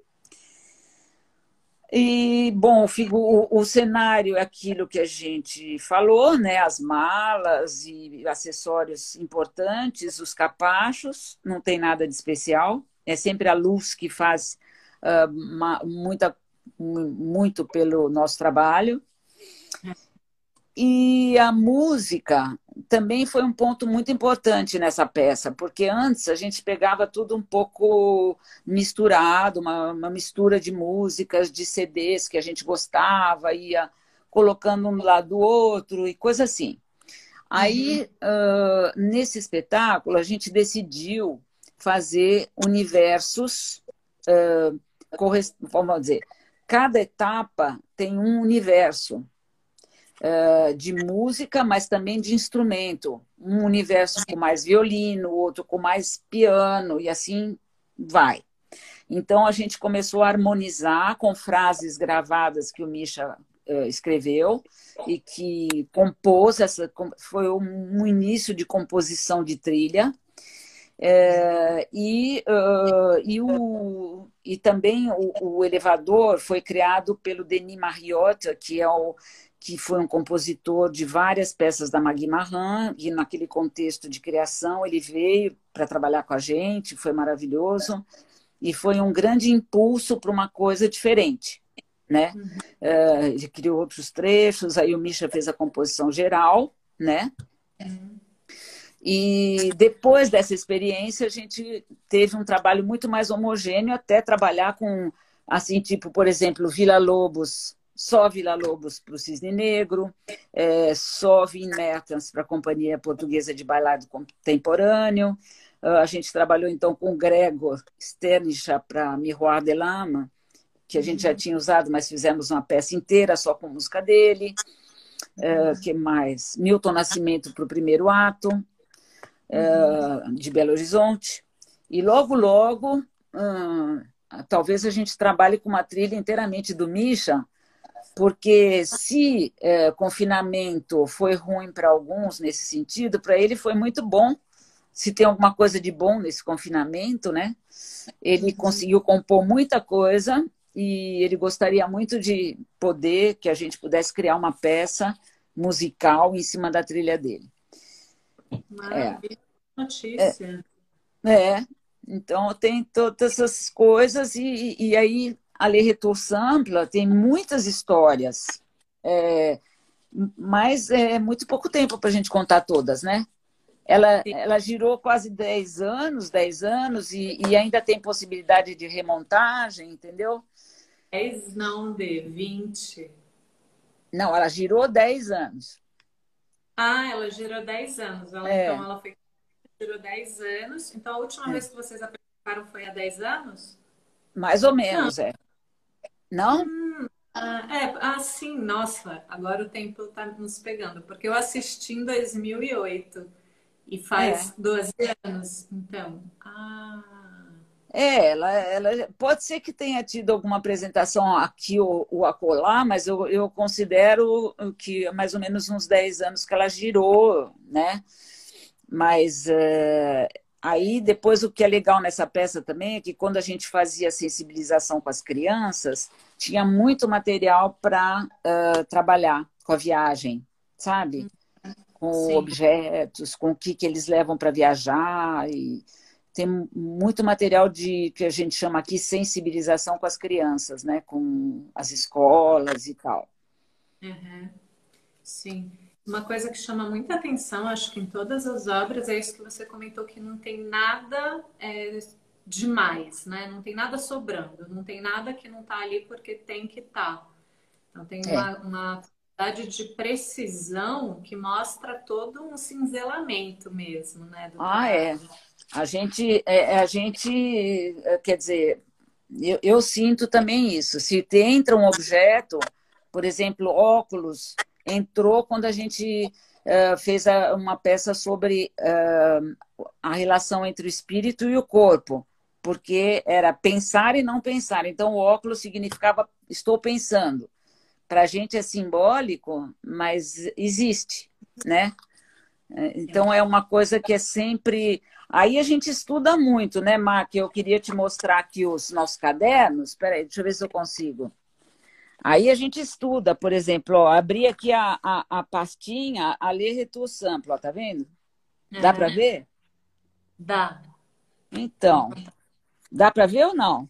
S2: E, bom, o, o, cenário é aquilo que a gente falou, né? As malas e acessórios importantes, os capachos, não tem nada de especial. É sempre a luz que faz uh, uma, muita, muito pelo nosso trabalho. E a música também foi um ponto muito importante nessa peça, porque antes a gente pegava tudo um pouco misturado, uma, uma mistura de músicas, de CDs que a gente gostava, ia colocando um lado do outro e coisa assim. Aí, uhum. uh, nesse espetáculo, a gente decidiu fazer universos, uh, vamos dizer, cada etapa tem um universo uh, de música, mas também de instrumento. Um universo com mais violino, outro com mais piano, e assim vai. Então a gente começou a harmonizar com frases gravadas que o Misha uh, escreveu e que compôs essa foi um, um início de composição de trilha é, e, uh, e, o, e também o, o, elevador foi criado pelo Denis Mariotta, que é o que foi um compositor de várias peças da Magui Marran, e naquele contexto de criação ele veio para trabalhar com a gente, foi maravilhoso, e foi um grande impulso para uma coisa diferente. Né? Uhum. Uh, ele criou outros trechos, aí o Misha fez a composição geral, né? Uhum. E depois dessa experiência, a gente teve um trabalho muito mais homogêneo, até trabalhar com, assim, tipo, por exemplo, Vila Lobos só Vila Lobos para o Cisne Negro, é, só Vin Mertens para a Companhia Portuguesa de Bailado Contemporâneo. Uh, a gente trabalhou então com Gregor Sternicha para Miroir de Lama, que a gente já tinha usado, mas fizemos uma peça inteira só com música dele. Uh, que mais? Milton Nascimento para o primeiro ato, uh, de Belo Horizonte. E logo, logo, talvez a gente trabalhe com uma trilha inteiramente do Misha, porque se é, confinamento foi ruim para alguns nesse sentido, para ele foi muito bom. Se tem alguma coisa de bom nesse confinamento, né? Ele uhum. conseguiu compor muita coisa e ele gostaria muito de poder que a gente pudesse criar uma peça musical em cima da trilha dele.
S1: Maravilha. É. notícia.
S2: É, é. então tem todas essas coisas e, e aí a Lei Retor Sampla tem muitas histórias, é, mas é muito pouco tempo para a gente contar todas, né? Ela, ela girou quase 10 anos, 10 anos, e, e ainda tem possibilidade de remontagem, entendeu?
S1: 10 não, de 20.
S2: Não, ela girou 10 anos.
S1: Ah, ela girou 10 anos. Ela, é. Então, ela foi, girou 10 anos. Então, a última é. vez que vocês apresentaram foi há 10 anos?
S2: Mais ou menos, não. é. Não?
S1: Hum, ah, é, ah, sim, nossa, agora o tempo está nos pegando, porque eu assisti em 2008 e faz é. 12 anos, então. Ah.
S2: É, ela, ela pode ser que tenha tido alguma apresentação aqui ou, ou acolá, mas eu, eu considero que mais ou menos uns 10 anos que ela girou, né? Mas é, aí depois o que é legal nessa peça também é que quando a gente fazia sensibilização com as crianças, tinha muito material para uh, trabalhar com a viagem, sabe? Com Sim. objetos, com o que, que eles levam para viajar e tem muito material de que a gente chama aqui sensibilização com as crianças, né? Com as escolas e tal.
S1: Uhum. Sim. Uma coisa que chama muita atenção, acho que em todas as obras, é isso que você comentou, que não tem nada é, demais, né? Não tem nada sobrando, não tem nada que não está ali porque tem que estar. Tá. Então tem é. uma, uma quantidade de precisão que mostra todo um cinzelamento mesmo, né?
S2: ah, é. A gente, é, é, a gente, é, quer dizer, eu, eu sinto também isso. Se entra um objeto, por exemplo, óculos, entrou quando a gente uh, fez a, uma peça sobre uh, a relação entre o espírito e o corpo, porque era pensar e não pensar. Então, o óculos significava estou pensando. Para a gente é simbólico, mas existe, né? Então, é uma coisa que é sempre Aí a gente estuda muito, né, Mark? Eu queria te mostrar aqui os nossos cadernos. Espera aí, deixa eu ver se eu consigo. Aí a gente estuda, por exemplo, ó, abri aqui a, a, a pastinha, a ler Retur Sample, ó, tá vendo? Dá uhum. para ver?
S1: Dá.
S2: Então, dá para ver ou não?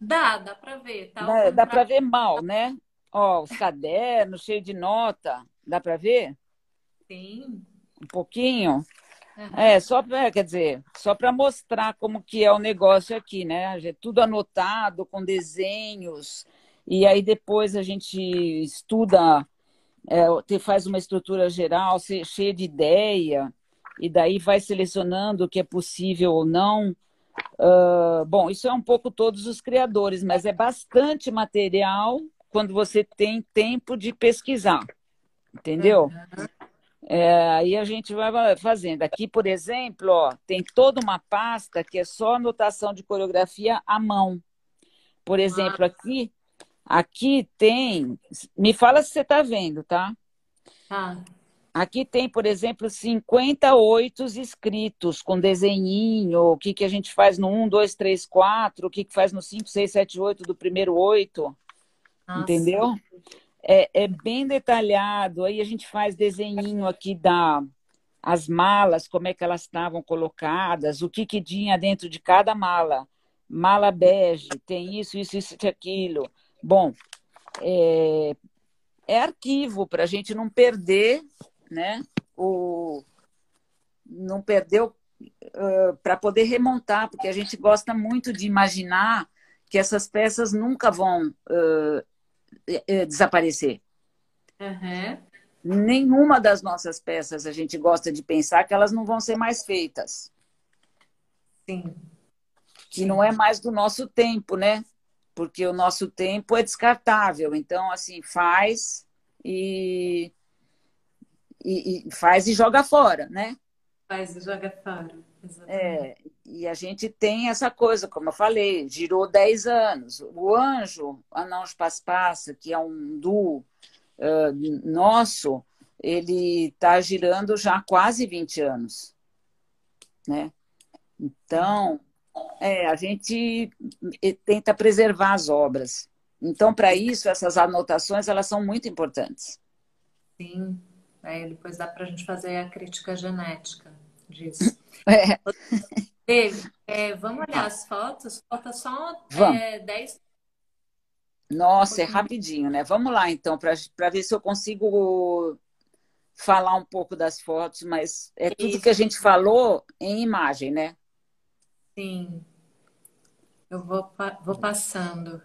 S1: Dá, dá para ver.
S2: Tá dá dá para ver mal, né? Ó, os cadernos cheios de nota. Dá para ver?
S1: Sim.
S2: Um pouquinho? Uhum. É, só para, quer dizer, só para mostrar como que é o negócio aqui, né? Tudo anotado, com desenhos, e aí depois a gente estuda, é, faz uma estrutura geral, cheia de ideia, e daí vai selecionando o que é possível ou não. Uh, bom, isso é um pouco todos os criadores, mas é bastante material quando você tem tempo de pesquisar, entendeu? Uhum. É, aí a gente vai fazendo. Aqui, por exemplo, ó, tem toda uma pasta que é só anotação de coreografia à mão. Por exemplo, ah. aqui, aqui tem. Me fala se você está vendo, tá?
S1: Tá.
S2: Aqui tem, por exemplo, 58 escritos com desenhinho, o que, que a gente faz no 1, 2, 3, 4, o que, que faz no 5, 6, 7, 8 do primeiro 8. Nossa. Entendeu? é, é bem detalhado. Aí a gente faz desenhinho aqui da as malas, como é que elas estavam colocadas, o que, que tinha dentro de cada mala. Mala bege, tem isso, isso, isso e aquilo. Bom, é, é arquivo para a gente não perder, né? O, não perder uh, para poder remontar, porque a gente gosta muito de imaginar que essas peças nunca vão uh, desaparecer.
S1: Uhum.
S2: Nenhuma das nossas peças a gente gosta de pensar que elas não vão ser mais feitas.
S1: Sim.
S2: Que não é mais do nosso tempo, né? Porque o nosso tempo é descartável. Então, assim, faz e, e, e faz e joga fora, né?
S1: Faz e joga fora.
S2: É, e a gente tem essa coisa, como eu falei, girou 10 anos. O Anjo, Anão Paspassa, que é um duo uh, nosso, ele está girando já há quase 20 anos. Né? Então, é, a gente tenta preservar as obras. Então, para isso, essas anotações elas são muito importantes.
S1: Sim, aí depois dá para a gente fazer a crítica genética. disso. É. Dave, é, vamos olhar as fotos? Falta só é, 10
S2: nossa, é rapidinho, né? Vamos lá, então, para ver se eu consigo falar um pouco das fotos, mas é tudo Isso. que a gente falou em imagem, né?
S1: Sim. Eu vou, vou passando.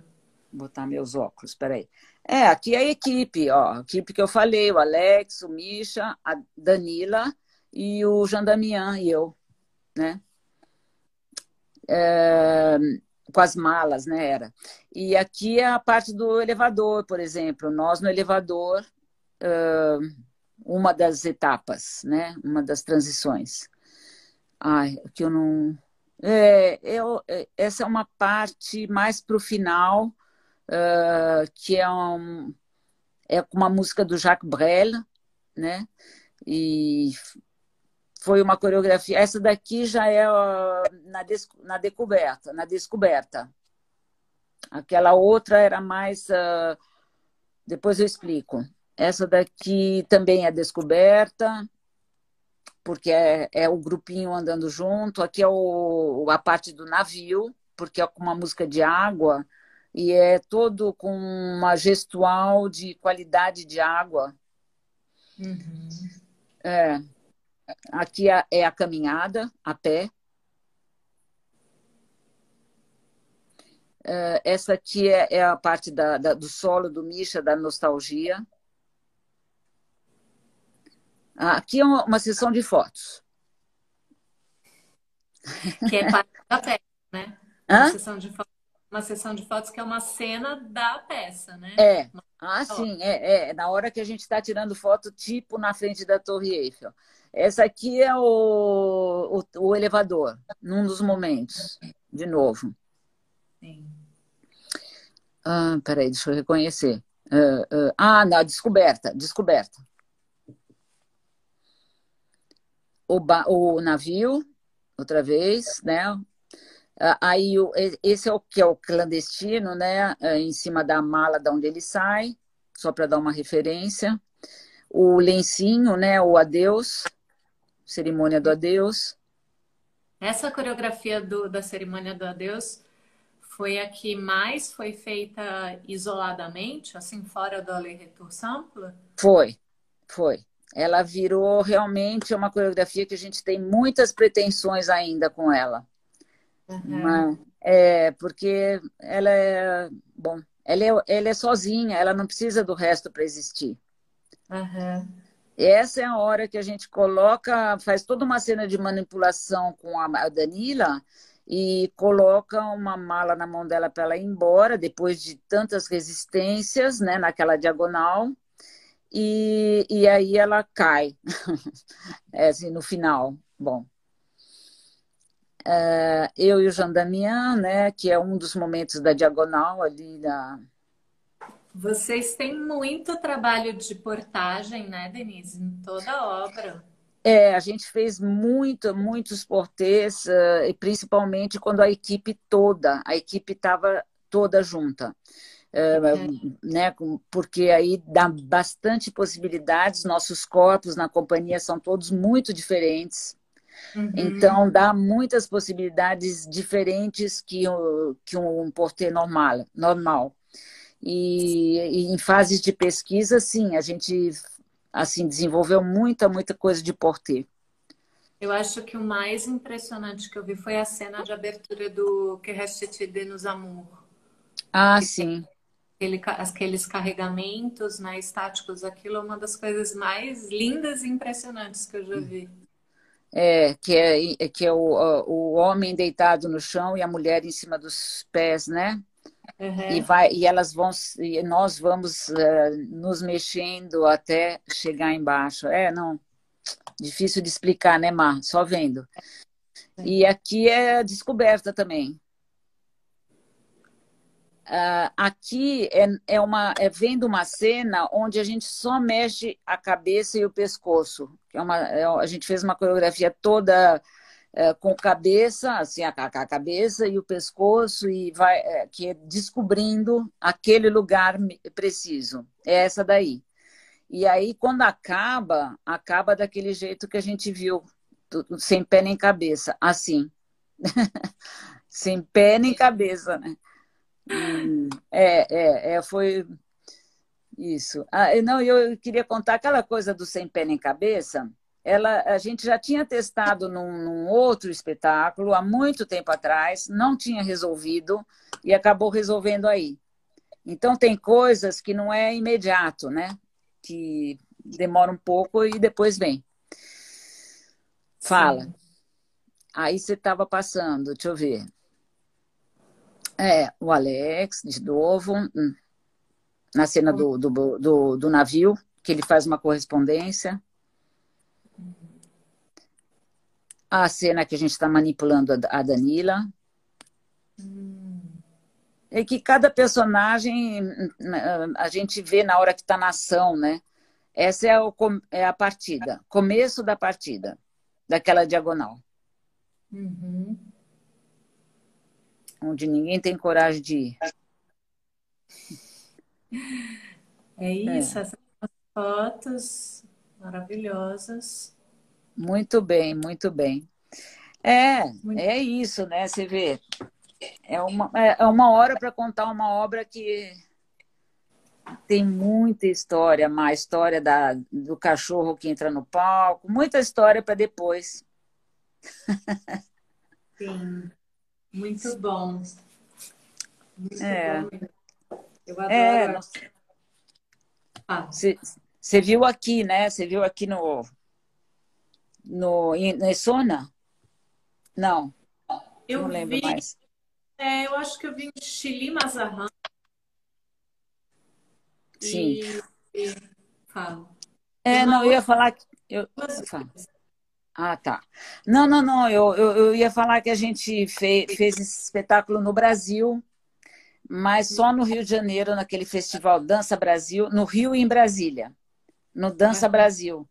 S2: Vou botar meus óculos, peraí. É, aqui é a equipe, ó. A equipe que eu falei, o Alex, o Misha, a Danila e o Jean Damian e eu, né? É, com as malas, né? Era. E aqui é a parte do elevador, por exemplo. Nós no elevador, uma das etapas, né? Uma das transições. Ai, que eu não. É, eu, é, essa é uma parte mais para o final, uh, que é, um, é uma música do Jacques Brel, né? E foi uma coreografia. Essa daqui já é na, des, na descoberta, na descoberta. Aquela outra era mais. Uh, depois eu explico. Essa daqui também é descoberta, porque é, é o grupinho andando junto. Aqui é o, a parte do navio, porque é com uma música de água e é todo com uma gestual de qualidade de água. Uhum. É. Aqui é, é a caminhada a pé. É, essa aqui é, é a parte da, da, do solo do Misha, da nostalgia. Aqui é uma, uma sessão de fotos.
S1: Que é parte da peça, né? Hã? Uma sessão, de fotos, uma sessão de fotos que é uma cena da peça, né?
S2: É. Ah, sim, é, é. Na hora que a gente está tirando foto, tipo na frente da Torre Eiffel. Essa aqui é o, o, o elevador, num dos momentos, de novo. Sim. Ah, peraí, deixa eu reconhecer. Uh, uh, ah, na descoberta, descoberta. O, ba, o navio, outra vez, né? Aí esse é o que é o clandestino, né? em cima da mala da onde ele sai, só para dar uma referência. O lencinho, né? O adeus cerimônia do adeus.
S1: Essa coreografia do, da cerimônia do adeus foi a que mais foi feita isoladamente, assim, fora do Aller Retour Sample?
S2: Foi, foi. Ela virou realmente uma coreografia que a gente tem muitas pretensões ainda com ela. Uhum. é, porque ela é, bom, ela é, ela é sozinha, ela não precisa do resto para existir. Uhum. Essa é a hora que a gente coloca, faz toda uma cena de manipulação com a Danila e coloca uma mala na mão dela para ela ir embora, depois de tantas resistências, né, naquela diagonal, e, e aí ela cai, é assim, no final. Bom, é, eu e o Jean Damian, né, que é um dos momentos da diagonal ali da,
S1: vocês têm muito trabalho de portagem, né, Denise, em toda a obra.
S2: É, a gente fez muito, muitos portês, uh, principalmente quando a equipe toda, a equipe estava toda junta. Uh, né, porque aí dá bastante possibilidades, nossos corpos na companhia são todos muito diferentes, uhum. então dá muitas possibilidades diferentes que, que um portê normal. normal. E, e, em fases de pesquisa, sim, a gente assim desenvolveu muita, muita coisa de porter.
S1: Eu acho que o mais impressionante que eu vi foi a cena de abertura do Que Reste de Nos Amour.
S2: Ah, sim.
S1: Aquele, aqueles carregamentos né, estáticos, aquilo é uma das coisas mais lindas e impressionantes que eu já vi.
S2: É, que é, que é o, o homem deitado no chão e a mulher em cima dos pés, né? Uhum. E, vai, e elas vão, e nós vamos uh, nos mexendo até chegar embaixo. É, não, difícil de explicar, né, Mar? Só vendo. E aqui é descoberta também. Uh, aqui é, é, uma, é uma cena onde a gente só mexe a cabeça e o pescoço. É uma, é, a gente fez uma coreografia toda é, com cabeça, assim, a, a, cabeça e o pescoço, e vai é, que é descobrindo aquele lugar preciso. É essa daí. E aí, quando acaba, acaba daquele jeito que a gente viu sem pé nem cabeça, assim. sem pé nem cabeça, né? É, é, é, foi isso. Ah, não, eu queria contar aquela coisa do sem pé nem cabeça. Ela, a gente já tinha testado num, num outro espetáculo há muito tempo atrás, não tinha resolvido e acabou resolvendo aí. Então tem coisas que não é imediato, né? Que demora um pouco e depois vem. Fala. Sim. Aí você estava passando, deixa eu ver. É, o Alex, de novo, hum, na cena do, do, do, do navio, que ele faz uma correspondência. A cena que a gente está manipulando a Danila. É que cada personagem hum, a gente vê na hora que está na ação, né? Essa é, o, é a partida, começo da partida, daquela diagonal. Uhum. Onde ninguém tem coragem de ir.
S1: É isso, é. essas fotos maravilhosas.
S2: Muito bem, muito bem. É, muito é isso, né? Você vê. É uma, é uma hora para contar uma obra que tem muita história, mais história da, do cachorro que entra no palco, muita história para depois.
S1: Sim, muito bom. Muito é. bom. Eu é, adoro.
S2: Você ah. viu aqui, né? Você viu aqui no no em Sona? Não. Eu não lembro vi, mais.
S1: É, eu acho que eu vi em Chile Mazarran.
S2: Sim. E, e falo. É, não, eu ia falar que. Eu, ah, tá. Não, não, não. Eu, eu, eu ia falar que a gente fez, fez esse espetáculo no Brasil, mas só no Rio de Janeiro, naquele festival Dança Brasil, no Rio e em Brasília, no Dança Brasil.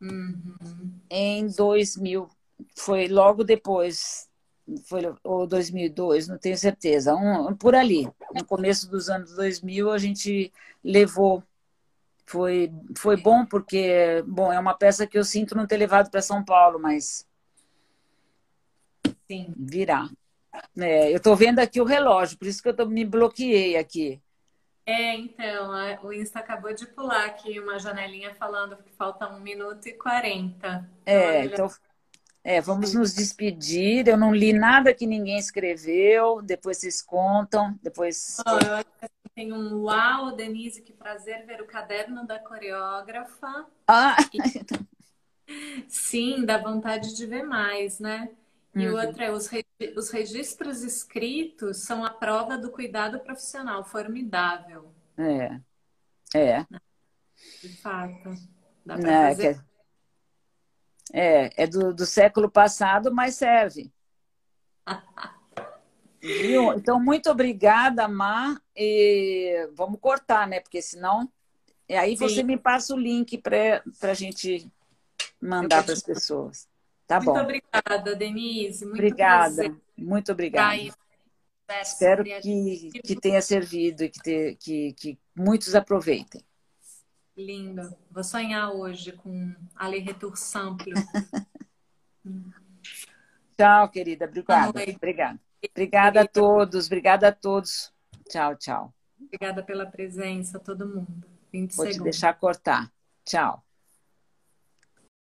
S2: Uhum. Em 2000. Foi logo depois foi ou 2002, não tenho certeza, um, por ali, no começo dos anos 2000 a gente levou, foi, foi bom porque, bom, é uma peça que eu sinto não ter levado para São Paulo, mas Sim. virá. É, eu estou vendo aqui o relógio, por isso que eu tô, me bloqueei aqui.
S1: É, então, o Insta acabou de pular aqui uma janelinha falando que falta um minuto e quarenta.
S2: É, então, é, vamos nos despedir. Eu não li nada que ninguém escreveu. Depois vocês contam. Depois.
S1: Oh, eu tem um uau, Denise, que prazer ver o caderno da coreógrafa. Ah! E... Sim, dá vontade de ver mais, né? E uhum. outra é os, re... os registros escritos são a prova do cuidado profissional, formidável.
S2: É. É.
S1: De fato. Dá para é, fazer. Que
S2: é, é do, do século passado, mas serve. Viu? Então, muito obrigada, Má. E vamos cortar, né? Porque senão. E aí Sim. você me passa o link para a gente mandar para as pessoas. Tá
S1: muito
S2: bom.
S1: Muito obrigada, Denise. Muito
S2: obrigada. Prazer. Muito obrigada. Espero que, que tenha servido e que, te, que, que muitos aproveitem.
S1: Lindo. Vou sonhar hoje com Ale Retour Sample.
S2: tchau, querida. Obrigada. Obrigada. Obrigada a todos. Obrigada a todos. Tchau, tchau.
S1: Obrigada pela presença, todo mundo. 20
S2: Vou segundos. te deixar cortar. Tchau.